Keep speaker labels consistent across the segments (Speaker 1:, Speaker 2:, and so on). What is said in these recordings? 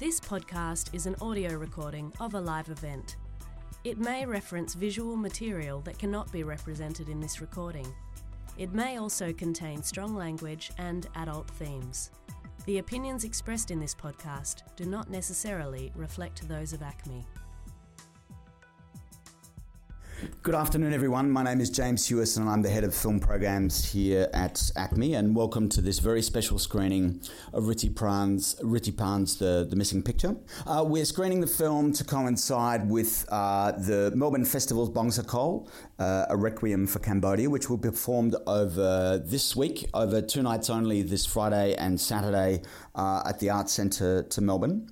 Speaker 1: This podcast is an audio recording of a live event. It may reference visual material that cannot be represented in this recording. It may also contain strong language and adult themes. The opinions expressed in this podcast do not necessarily reflect those of ACMI.
Speaker 2: Good afternoon, everyone. My name is James Hewis, and I'm the head of film programs here at ACMI. And welcome to this very special screening of Ritti Pran's, Rithy Panh's the, the Missing Picture. Uh, we're screening the film to coincide with uh, the Melbourne Festival's Bangsokol, uh, a requiem for Cambodia, which will be performed over this week, over two nights only, this Friday and Saturday uh, at the Arts Centre to Melbourne.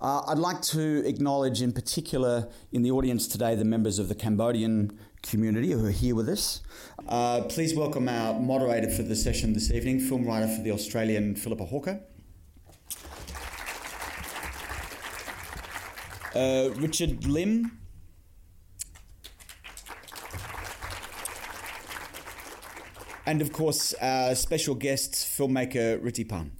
Speaker 2: Uh, I'd like to acknowledge, in particular, in the audience today, the members of the Cambodian community who are here with us. Uh, please welcome our moderator for the session this evening, film writer for the Australian Philippa Hawker. Uh, Richard Lim. And of course, our special guest, filmmaker Rithy Panh.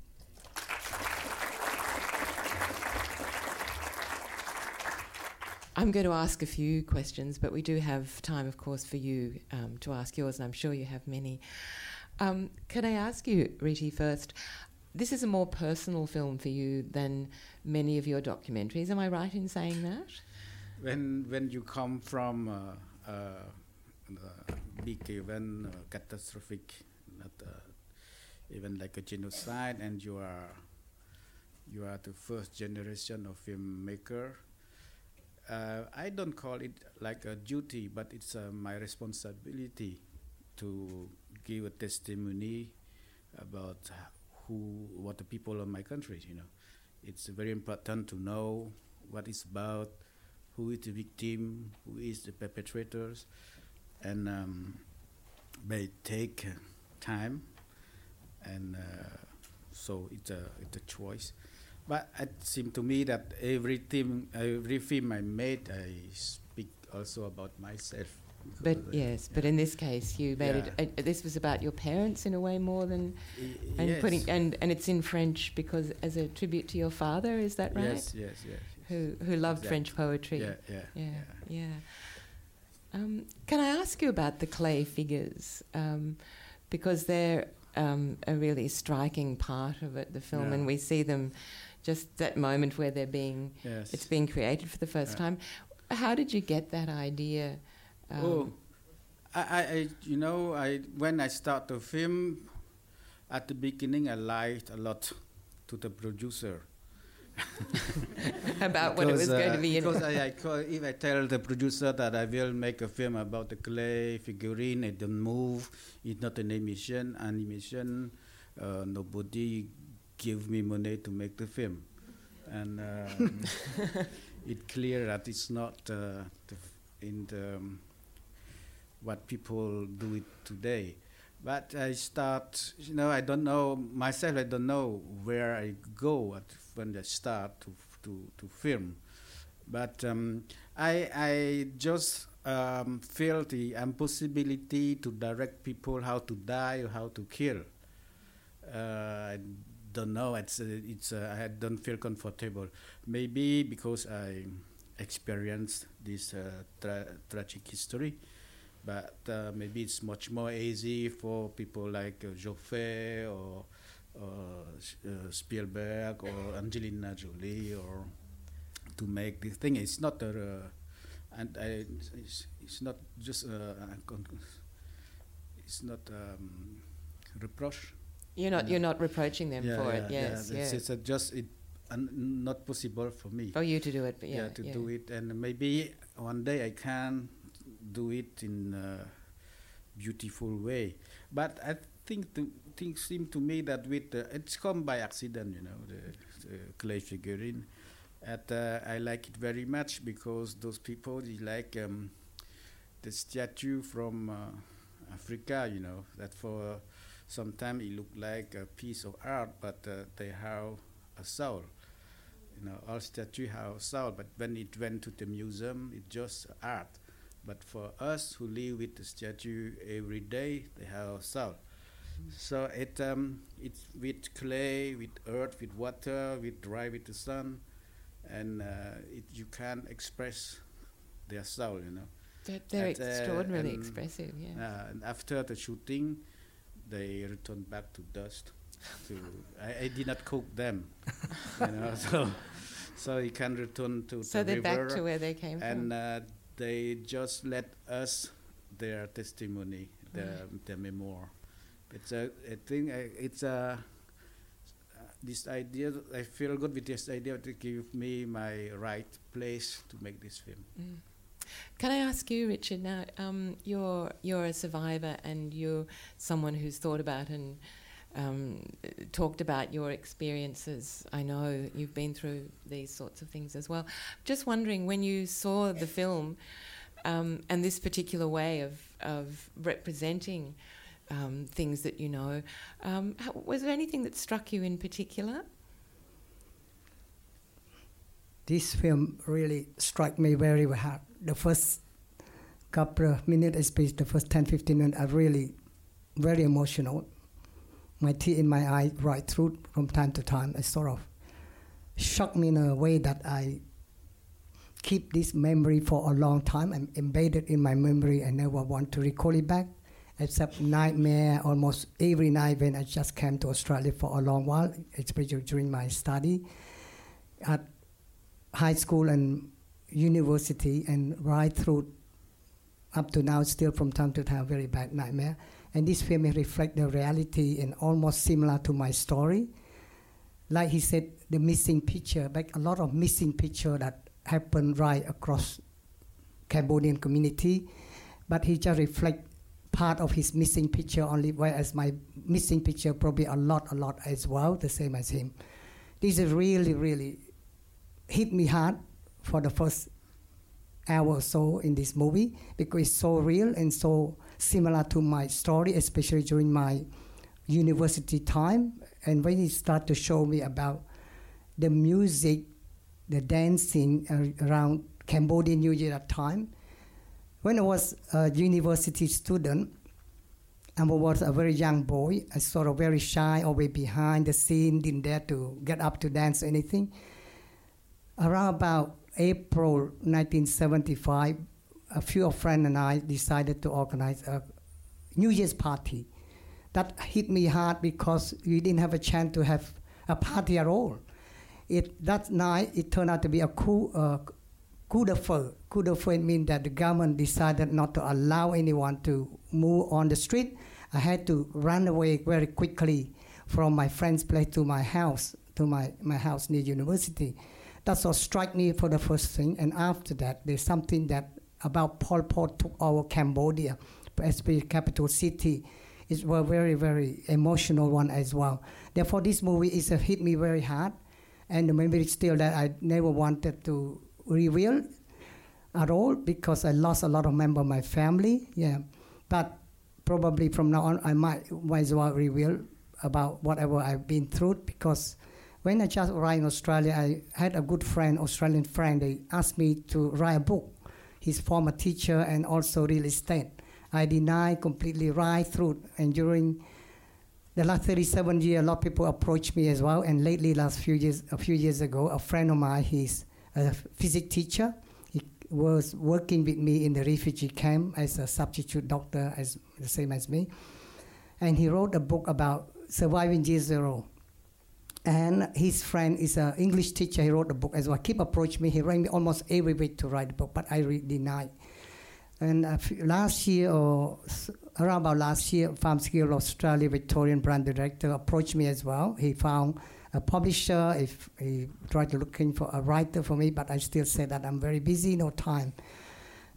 Speaker 3: I'm going to ask a few questions, but we do have time, of course, for you um, to ask yours, and I'm sure you have many. Um, can I ask you, Rithy, first? This is a more personal film for you than many of your documentaries. Am I right in saying that?
Speaker 4: When when you come from uh, uh, big event, uh, catastrophic, not uh, even like a genocide, and you are you are the first generation of filmmaker uh, I don't call it like a duty, but it's uh, my responsibility to give a testimony about who, what the people of my country. You know, it's very important to know what it's about, who is the victim, who is the perpetrators, and um, may take time, and uh, so it's a it's a choice. But it seemed to me that every film, every film I made, I speak also about myself.
Speaker 3: But yes, but in this case, you made yeah. it. Uh, this was about your parents in a way more than, and
Speaker 4: yes.
Speaker 3: putting and and it's in French because as a tribute to your father. Is that right?
Speaker 4: Yes, yes, yes. yes.
Speaker 3: Who who loved exactly. French poetry?
Speaker 4: Yeah, yeah,
Speaker 3: yeah. yeah. yeah. Um, can I ask you about the clay figures? Um, because they're um, a really striking part of it, the film, yeah. and we see them just that moment where they're being
Speaker 4: yes.
Speaker 3: it's being created for the first yeah. time. How did you get that idea?
Speaker 4: Um, oh, I, I, you know, I when I start the film, at the beginning I lied a lot to the producer.
Speaker 3: about because, what it was uh, going to be.
Speaker 4: Because I, I call, if I tell the producer that I will make a film about the clay figurine, it don't move. It's not an animation. Animation, uh, nobody give me money to make the film, and um, it's clear that it's not uh, the, in the um, what people do it today. But I start, you know, I don't know myself. I don't know where I go at when I start to to to film. But um, I I just um, feel the impossibility to direct people how to die or how to kill. Uh, don't know. It's uh, it's uh, I don't feel comfortable. Maybe because I experienced this uh, tra- tragic history, but uh, maybe it's much more easy for people like uh, or, uh, Spielberg or Angelina Jolie or to make this thing. It's not a and I, it's, it's not just it's not um, reproach
Speaker 3: you're not. You're not reproaching them
Speaker 4: yeah,
Speaker 3: for
Speaker 4: yeah,
Speaker 3: it. Yes.
Speaker 4: Yeah. It's, it's just it, not possible for me.
Speaker 3: For you to do it. yeah.
Speaker 4: to do it, and maybe one day I can do it in a beautiful way. But I think the things seem to me that with the, it's come by accident. You know, the, the clay figurine. At, uh, I like it very much because those people they like um, the statue from uh, Africa. You know that for sometimes it look like a piece of art, but uh, they have a soul. You know, all statues have a soul, but when it went to the museum, it's just art. But for us who live with the statue every day, they have a soul. So it um, it's with clay, with earth, with water, with dry with the sun. and uh, it, you can't express their soul, you know.
Speaker 3: They're, they're
Speaker 4: And, uh,
Speaker 3: extraordinarily expressive, yeah.
Speaker 4: Uh, and after the shooting, they return back to dust. To I, I did not cook them, you know. So so you can return to
Speaker 3: so
Speaker 4: the
Speaker 3: they're
Speaker 4: river,
Speaker 3: back to where they came
Speaker 4: and
Speaker 3: from.
Speaker 4: uh, they just let us their testimony, their their memoir. It's a I think uh, it's a this idea. I feel good with this idea to give me my right place to make this film.
Speaker 3: Mm. Can I ask you, Richard? Now, um, you're you're a survivor, and you're someone who's thought about and um, talked about your experiences. I know you've been through these sorts of things as well. Just wondering, when you saw the film um, and this particular way of of representing um, things that you know, um, how, was there anything that struck you in particular?
Speaker 5: This film really struck me very hard. The first couple of minutes, especially the first 10, 15 minutes, are really very emotional. My tear in my eye right through from time to time. It sort of shocked me in a way that I keep this memory for a long time and embedded in my memory and never want to recall it back. Except nightmare almost every night when I just came to Australia for a long while, especially during my study. At high school and university and right through up to now still from time to time very bad nightmare. And this film reflect the reality and almost similar to my story. Like he said the missing picture like a lot of missing picture that happen right across cambodian community. But he just reflect part of his missing picture only whereas my missing picture probably a lot a lot as well the same as him. This is really really hit me hard for the first hour or so in this movie because it's so real and so similar to my story, especially during my university time. And when he started to show me about the music, the dancing around Cambodian New Year at time, when I was a university student, I was a very young boy. I sort of very shy, always behind the scene, didn't dare to get up to dance or anything around about April 1975, a few of friends and I decided to organize a New Year's party. That hit me hard because we didn't have a chance to have a party at all. It, that night, it turned out to be a coup, uh, coup de feu. Coup de feu means that the government decided not to allow anyone to move on the street. I had to run away very quickly from my friend's place to my house, to my, my house near university. That's what struck me for the first thing. And after that, there's something that about Pol Pot took over Cambodia, especially capital city. It was very, very emotional one as well. Therefore, this movie is a hit me very hard, and maybe still that I never wanted to reveal at all because I lost a lot of member of my family. Yeah, but probably from now on, I might might as well reveal about whatever I've been through because when I just arrived in Australia, I had a good friend, Australian friend. They asked me to write a book. His former teacher and also real estate. I denied completely right through. And during the last 37 years, a lot of people approached me as well. And lately, last few years, a few years ago, a friend of mine, he's a physics teacher. He was working with me in the refugee camp as a substitute doctor, as the same as me. And he wrote a book about surviving year zero and his friend is an English teacher. He wrote a book as well. Keep approaching me. He rang me almost every week to write a book, but I re- denied. And last year, or around about last year, Farm Skill Australia Victorian brand director approached me as well. He found a publisher. If he tried to looking for a writer for me, but I still said that I'm very busy, no time.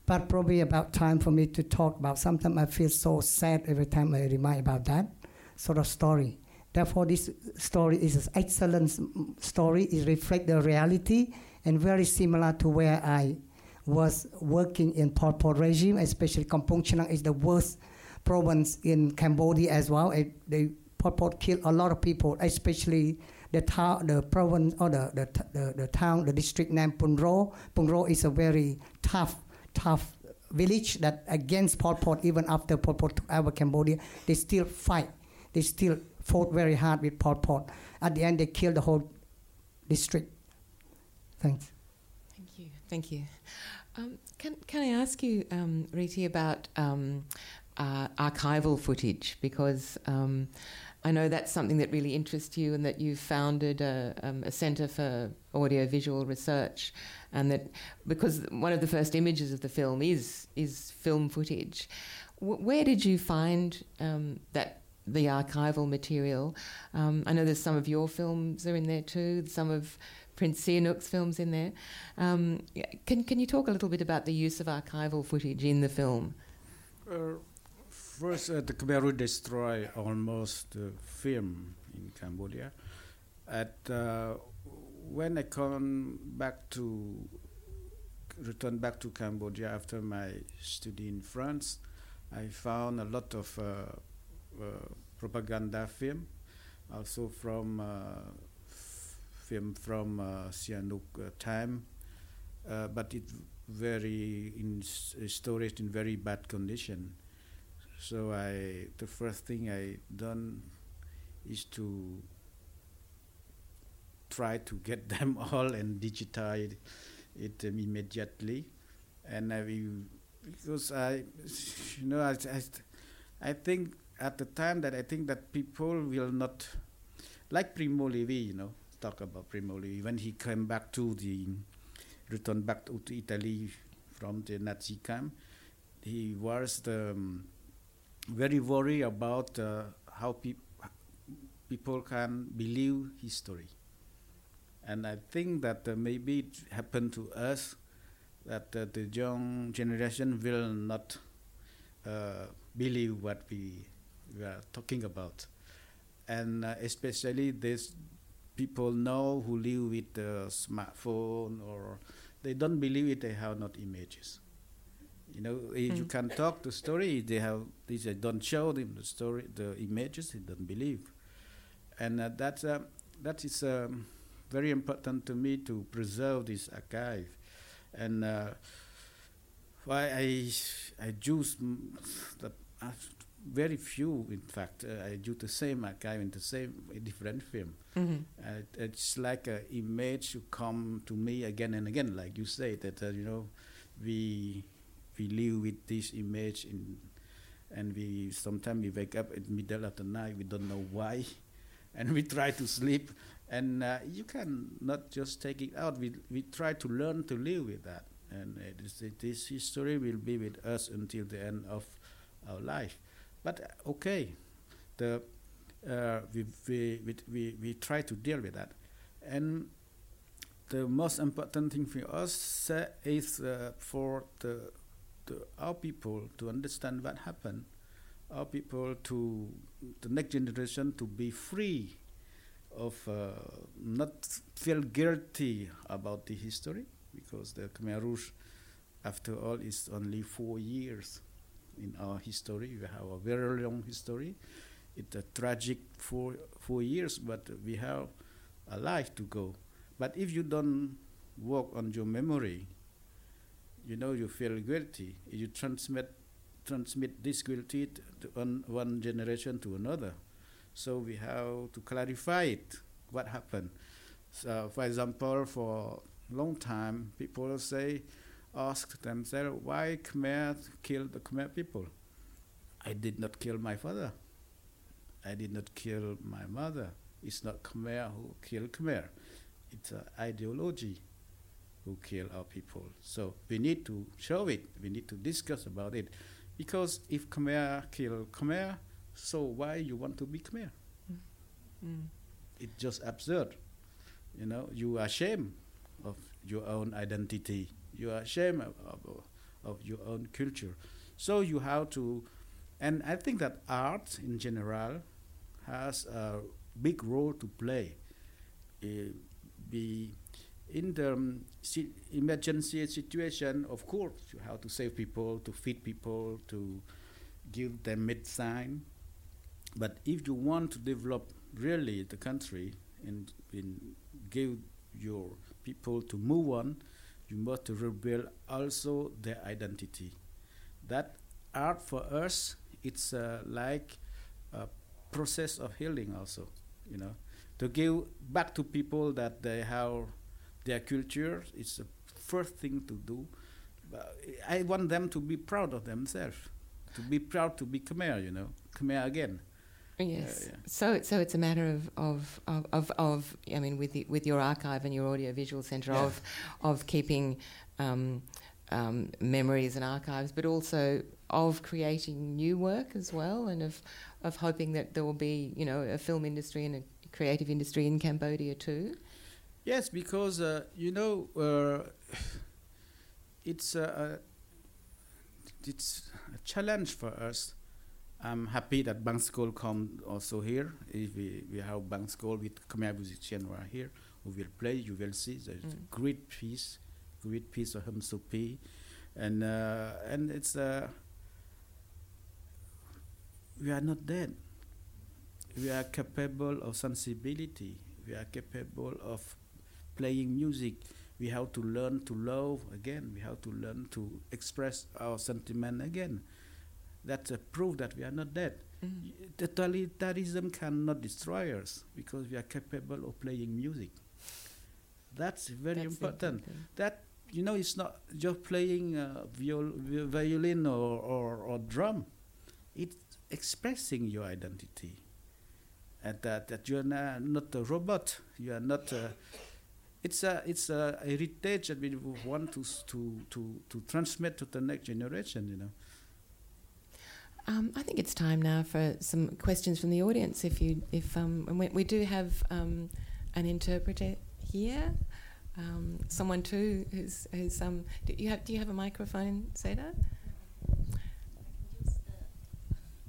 Speaker 5: But probably about time for me to talk about. Sometimes I feel so sad every time I remind about that sort of story. Therefore, this story is an excellent story. It reflects the reality and very similar to where I was working in Pol Pot regime, especially Kampong Chhnang is the worst province in Cambodia as well. It, they Pol Pot killed a lot of people, especially the town, the province or the, the, the, the town, the district named Punro. Punro is a very tough, tough village that against Pol Pot, even after Pol Pot took over Cambodia, they still fight. They still fought very hard with Pol Pot. At the end, they killed the whole district. Thanks.
Speaker 3: Thank you. Thank you. Um, can can I ask you, um, Rithy, about um, uh, archival footage because um, I know that's something that really interests you, and that you've founded a, um, a centre for audiovisual research, and that because one of the first images of the film is is film footage. W- where did you find um, that the archival material? Um, I know there's some of your films are in there too. Some of Prince Sihanouk's films in there. Um, can can you talk a little bit about the use of archival footage in the film?
Speaker 4: Uh, First, uh, the Khmer Rouge destroyed almost the film in Cambodia. At uh, when I come back to return back to Cambodia after my study in France, I found a lot of uh, uh propaganda film, also from uh, film from uh, Sihanouk time, but it very in storage in very bad condition. So I, the first thing I done is to try to get them all and digitize it um, immediately, and I because I, you know, I, I, I think at the time that I think that people will not like Primo Levi, you know, talk about Primo Levi when he came back to the returned back to, Italy from the Nazi camp. He was the um, very worried about uh, how pe- people can believe history. And I think that uh, maybe it happened to us that uh, the young generation will not uh, believe what we, we are talking about. And uh, especially these people now who live with the smartphone or they don't believe it, they have not images. You know, if mm. you can talk the story, they have they don't show them the story, the images, they don't believe, and uh, that's uh, that is um, very important to me to preserve this archive, and uh, why I I choose that very few, in fact, uh, I do the same archive in the same different film. Mm-hmm. Uh, it's like an image to come to me again and again, like you say that uh, you know we we live with this image in, and we sometimes we wake up in the middle of the night we don't know why and we try to sleep and uh, you can not just take it out we, we try to learn to live with that and uh, this history will be with us until the end of our life but okay the uh, we, we, we, we try to deal with that. And the most important thing for us uh, is uh, for the to our people to understand what happened, our people to the next generation to be free of uh, not feel guilty about the history because the Khmer Rouge, after all, is only four years in our history. We have a very long history. It's a tragic four four years, but we have a life to go. But if you don't work on your memory, you know you feel guilty. You transmit transmit this guilty to one, one generation to another. So we have to clarify it, what happened. So, for example, for a long time, people say, ask themselves, why Khmer killed the Khmer people? I did not kill my father. I did not kill my mother. It's not Khmer who killed Khmer. It's an ideology who kill our people. So we need to show it. We need to discuss about it, because if Khmer kill Khmer, so why you want to be Khmer? Mm. Mm. It's just absurd. You know, you are ashamed of your own identity. You are ashamed of, of, of your own culture. So you have to, and I think that art in general has a big role to play. Uh, be in the um, si- emergency situation, of course, you have to save people, to feed people, to give them medicine. But if you want to develop really the country and, and give your people to move on, you must rebuild also their identity. That art for us, it's uh, like a process of healing also, you know, to give back to people that they have their culture. It's the first thing to do. I want them to be proud of themselves, to be proud to be Khmer, you know, Khmer again.
Speaker 3: Yes.
Speaker 4: yeah.
Speaker 3: So, so it's a matter of, of, of, of, of I mean, with the, with your archive and your audiovisual centre
Speaker 4: Yeah.
Speaker 3: of of keeping um, um, memories and archives, but also of creating new work as well, and of of hoping that there will be, you know, a film industry and a creative industry in Cambodia too.
Speaker 4: Yes, because uh, you know uh, it's a, a it's a challenge for us. I'm happy that Bangsokol come also here. If we, we have Bangsokol with Khmer musicians who are here, who will play, you will see there's
Speaker 3: Mm.
Speaker 4: a great piece, great piece of Him Sophy. And uh, and it's uh, we are not dead. We are capable of sensibility. We are capable of playing music. We have to learn to love again. We have to learn to express our sentiment again. That's a proof that we are not dead.
Speaker 3: Mm.
Speaker 4: Totalitarianism cannot destroy us because we are capable of playing music. That's very
Speaker 3: That's
Speaker 4: important. That you know, it's not just playing uh, viol- violin or, or, or drum. It's expressing your identity. And that, that you're not a robot. You are not. A, it's a it's a heritage that we want to to to to transmit to the next generation. You know.
Speaker 3: Um, I think it's time now for some questions from the audience. If you, if um, we, we do have um, an interpreter here, um, someone too who's who's um. Do you have Do you have a microphone, Seda?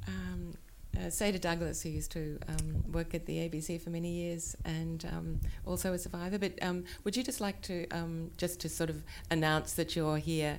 Speaker 3: Um, uh, Seda Douglas, who used to um, work at the ABC for many years and um, also a survivor. But would you just like to just to sort of announce that you're here,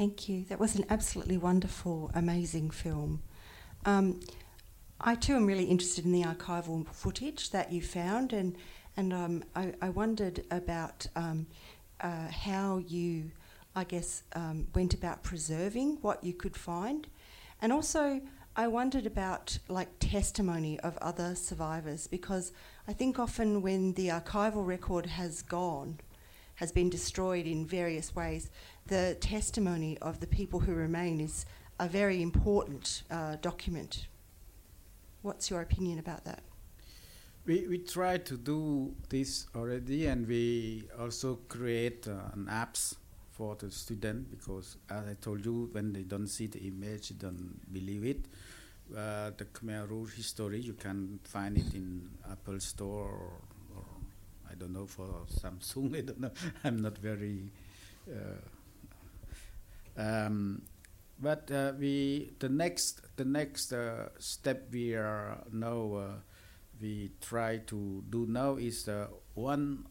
Speaker 3: Thank you.
Speaker 6: That was an absolutely wonderful, amazing film. Um, I too am really interested in the archival footage that you found, and and um, I, I wondered about um, uh, how you, I guess, um, went about preserving what you could find, and also I wondered about like testimony of other survivors because I think often when the archival record has gone, has been destroyed in various ways, the testimony of the people who remain is a very important uh, document. What's your opinion about that?
Speaker 4: We we try to do this already, and we also create uh, an apps for the student because, as I told you, when they don't see the image, they don't believe it. Uh, the Khmer Rouge history, you can find it in Apple Store or, or I don't know for Samsung. I don't know. I'm not very. Uh, um, but uh, we the next the next uh, step we are now uh, we try to do now is uh, one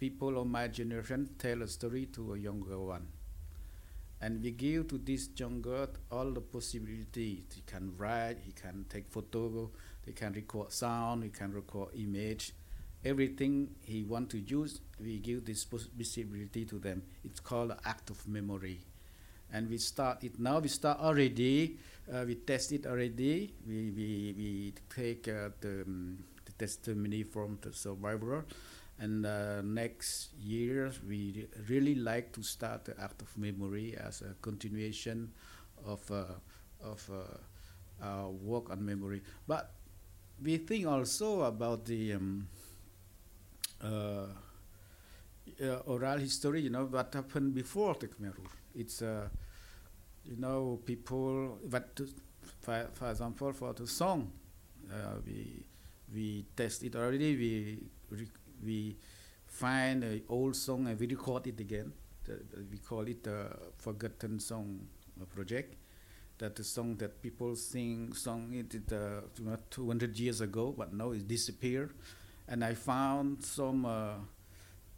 Speaker 4: people of my generation tell a story to a younger one. And we give to this younger all the possibilities he can write he can take photo he can record sound he can record image. Everything he want to use we give this possibility to them. It's called act of memory and we start it now. We start already uh, we test it already. We we, we take uh, the, um, the testimony from the survivor. And uh, next year we re- really like to start the act of memory as a continuation of uh, of uh, our work on memory. But we think also about the um, uh, oral history you know what happened before the Khmer Rouge. It's uh, you know people but to, for, for example for the song uh, we we test it already we we find an old song and we record it again. We call it the forgotten song uh, project. That the song that people sing song it uh, 200 years ago but now it disappeared and I found some uh,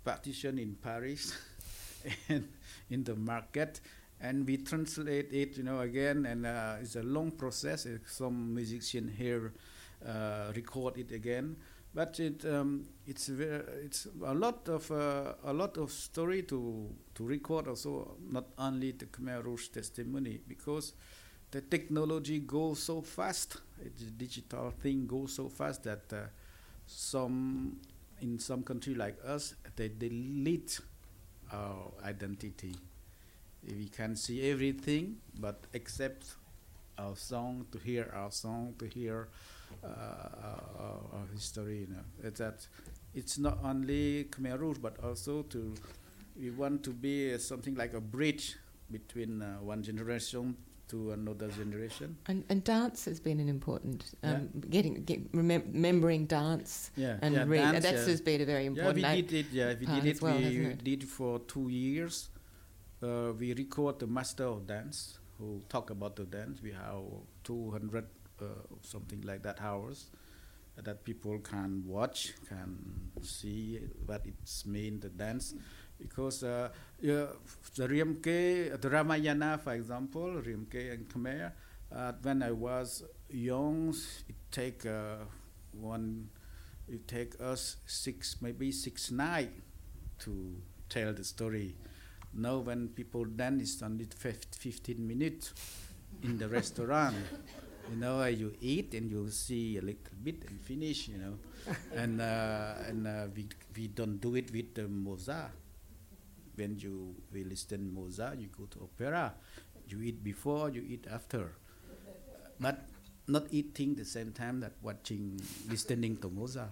Speaker 4: partition in Paris and in the market, and we translate it, you know, again, and uh, it's a long process. Some musician here uh, record it again, but it um, it's ver- it's a lot of uh, a lot of story to to record. Also, not only the Khmer Rouge testimony, because the technology goes so fast. It's digital thing goes so fast that uh, some in some country like us they delete our identity. We can see everything, but except our song to hear our song to hear uh, our, our history. You know, it's that it's not only Khmer Rouge, but also to we want to be something like a bridge between uh, one generation to another generation.
Speaker 3: And, and dance has been an important um, getting get, remem- remembering dance
Speaker 4: Yeah,
Speaker 3: and
Speaker 4: yeah,
Speaker 3: read.
Speaker 4: dance,
Speaker 3: that's
Speaker 4: yeah.
Speaker 3: has been a very important.
Speaker 4: Yeah,
Speaker 3: we
Speaker 4: did it. Yeah, we did it.
Speaker 3: well,
Speaker 4: we
Speaker 3: it?
Speaker 4: did for two years. Uh, we record the master of dance who talk about the dance. We have 200 uh, something like that hours that people can watch, can see what it's mean the dance. Because uh, the Reamker, the Ramayana, for example, Reamker and Khmer, uh, when I was young, it take uh, one, it take us six, maybe six night to tell the story. Now when people dance, it's only 15 minutes in the restaurant. You know, you eat and you see a little bit and finish. You know, and uh, and uh, we we don't do it with the Mozart. When you we listen Mozart, you go to opera. You eat before, you eat after, but not eating the same time that watching, listening to Mozart.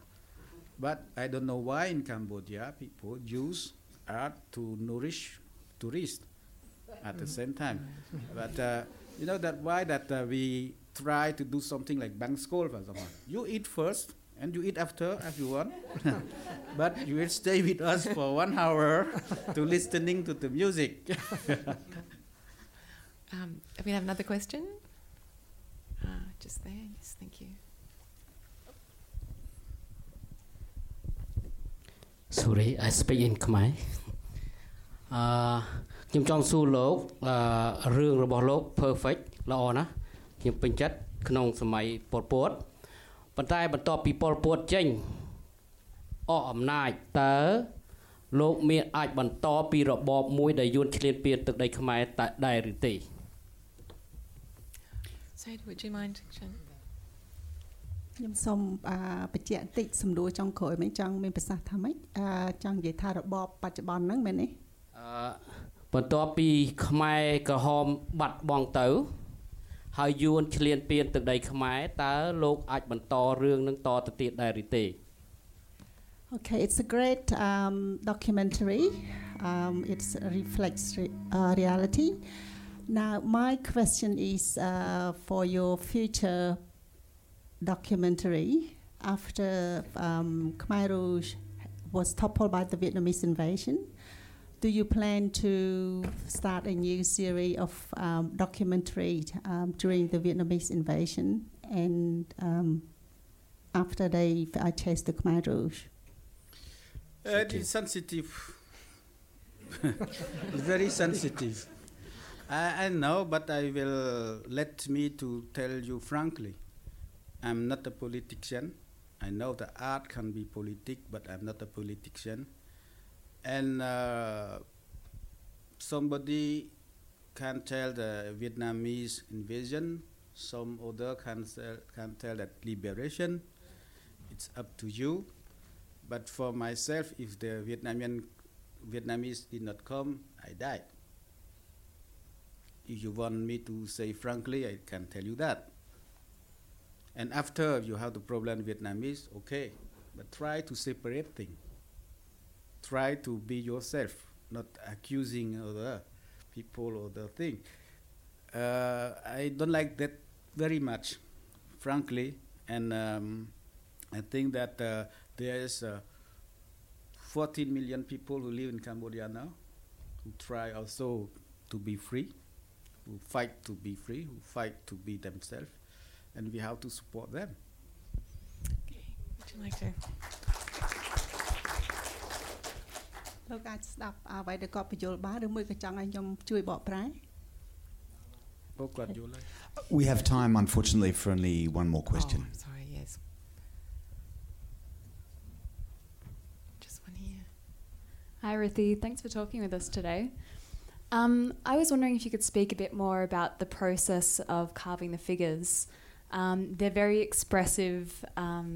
Speaker 4: But I don't know why in Cambodia people use art to nourish tourists at the same time. But uh, you know that why that uh, we try to do something like Bangsokol for example. You eat first and you eat after if you want. but you will stay with us for one hour to listening to the music.
Speaker 3: um, we have another question. Uh, just there. Yes, thank you.
Speaker 7: សូរី I speak in ខ្មែរអឺខ្ញុំចង់សួរលោកអឺរឿងរបស់លោក perfect ល្អណាស់ខ្ញុំពេញចិត្តក្នុងសម័យប៉ុលពត ប៉ុន្តែបន្ទាប់ពីប៉ុលពតចេញអស់អំណាចតើលោកមានអាចបន្តពីរបបមួយដែលយួនឈ្លានពានទឹកដីខ្មែរតែដែរឬទេ
Speaker 3: Said, would you mind? Shan?
Speaker 8: ខ្ញុំសូមអឺបញ្ជាក់បន្តិចសំដួលចុងក្រោយមិញចង់មានប្រសាសន៍ថាម៉េចអឺចង់និយាយថារបបបច្ចុប្បន្នហ្នឹងមែនទេ
Speaker 7: អឺបន្ទាប់ពីខ្មែរក្រហមបាត់បង់ទៅ ហើយយួនឈ្លានពានទឹកដីខ្មែរតើលោកអាចបន្តរឿងនឹងតទៅទៀតដែរឬទេ
Speaker 8: Okay, it's a great um, documentary. Um, it reflects re- uh, reality. Now, my question is uh, for your future documentary after um, Khmer Rouge was toppled by the Vietnamese invasion. Do you plan to start a new series of um, documentary um, during the Vietnamese invasion and um, after they uh, chased the Khmer Rouge?
Speaker 4: Uh, it is sensitive. it's very sensitive. I, I know, but I will let me to tell you frankly. I'm not a politician. I know the art can be politic, but I'm not a politician. And uh, somebody can tell the Vietnamese invasion. Some other can tell, can tell that liberation. It's up to you. But for myself, if the Vietnamian Vietnamese did not come, I died. If you want me to say frankly, I can tell you that. And after you have the problem Vietnamese, okay, but try to separate things. Try to be yourself, not accusing other people or the thing. Uh, I don't like that very much, frankly, and um, I think that uh, there is uh, 14 million people who live in Cambodia now, who try also to be free, who fight to be free, who fight to be themselves, and we have to support them.
Speaker 3: Okay. Would you like to?
Speaker 8: លោកអាចស្ដាប់អ្វីដែលគាត់បញ្យល់បានឬមួយក៏ចង់ឲ្យខ្ញុំជួយបកប្រែ
Speaker 4: ពួកគាត់យល់ហើយ
Speaker 2: We have time, unfortunately, for only one more question.
Speaker 3: Oh, sorry, yes. Just one here.
Speaker 9: Hi, Rithi. Thanks for talking with us today. Um, I was wondering if you could speak a bit more about the process of carving the figures. Um, they're very expressive um,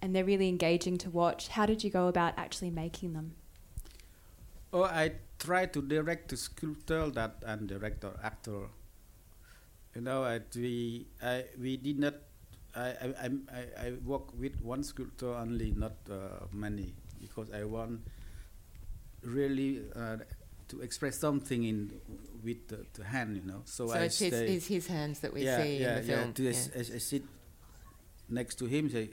Speaker 9: and they're really engaging to watch. How did you go about actually making them?
Speaker 4: Oh, I try to direct the sculptor that and director actor. You know, I, we I we did not. I I I, I, work with one sculptor only, not uh, many, because I want really uh, to express something in with the, the hand. You know, so,
Speaker 3: So
Speaker 4: I
Speaker 3: it's his, it's his hands that we
Speaker 4: yeah,
Speaker 3: see
Speaker 4: yeah,
Speaker 3: in the
Speaker 4: yeah.
Speaker 3: film.
Speaker 4: To I, I sit next to him, say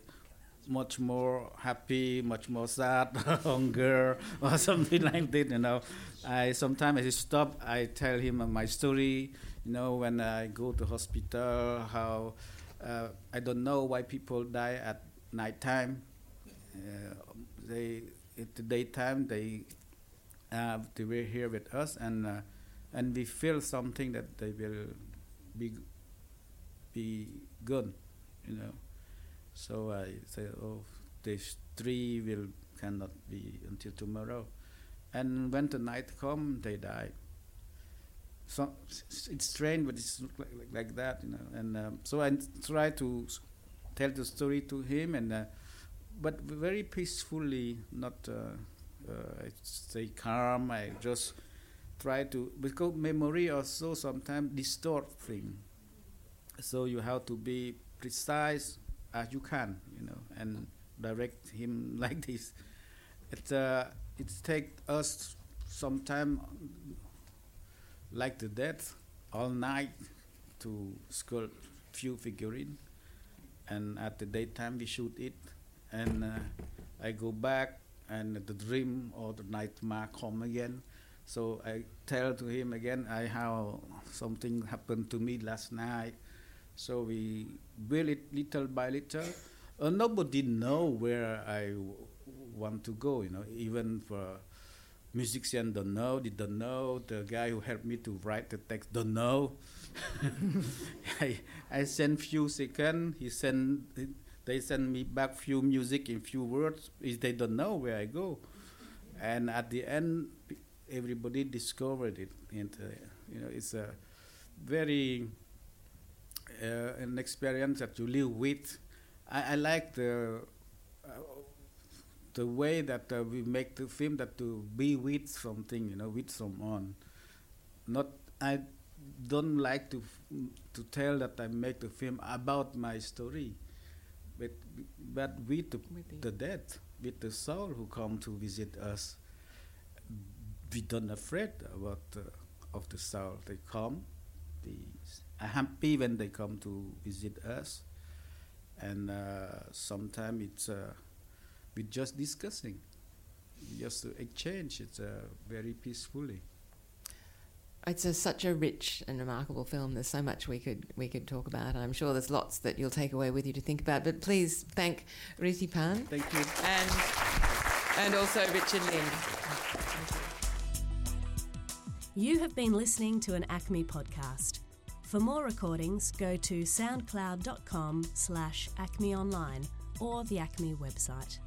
Speaker 4: much more happy, much more sad, hunger, or something like that. You know, I sometimes I stop. I tell him my story. You know, when I go to hospital, how uh, I don't know why people die at night time. Uh, they at the daytime they uh, they were here with us and uh, and we feel something that they will be be good, you know. So I say, oh, these three will cannot be until tomorrow, and when the night come, they die. So it's strange, but it's like, like, like that, you know. And um, so I try to tell the story to him, and uh, but very peacefully, not uh, uh, I stay calm. I just try to because memory also sometimes distort things. So you have to be precise as you can, you know, and direct him like this. It uh, it take us some time, like the death, all night to sculpt few figurine, and at the daytime we shoot it, and uh, I go back and the dream or the nightmare come again. So I tell to him again, I how something happened to me last night. So we build it little by little. Uh, nobody know where I w- want to go. You know, even for musician don't know, they don't know. The guy who helped me to write the text don't know. I, I send few second. He send they send me back few music in few words. They don't know where I go, and at the end, everybody discovered it. And uh, you know, it's a very uh, an experience that you live with. I, I like the uh, the way that uh, we make the film that to be with something, you know, with someone. Not I don't like to to tell that I make the film about my story, but but with the,
Speaker 3: With the-
Speaker 4: dead, with the soul who come to visit us. We don't afraid about uh, of the soul. They come, they happy when they come to visit us, and uh, sometimes it's uh, we just discussing, just to exchange. It's uh, very peacefully.
Speaker 3: It's a, such a rich and remarkable film. There's so much we could we could talk about, I'm sure there's lots that you'll take away with you to think about. But please thank Rithy Panh
Speaker 4: Thank you.
Speaker 3: and and also Richard Lin.
Speaker 1: You have been listening to an ACMI podcast. For more recordings, go to soundcloud.com slash acmeonline or the ACMI website.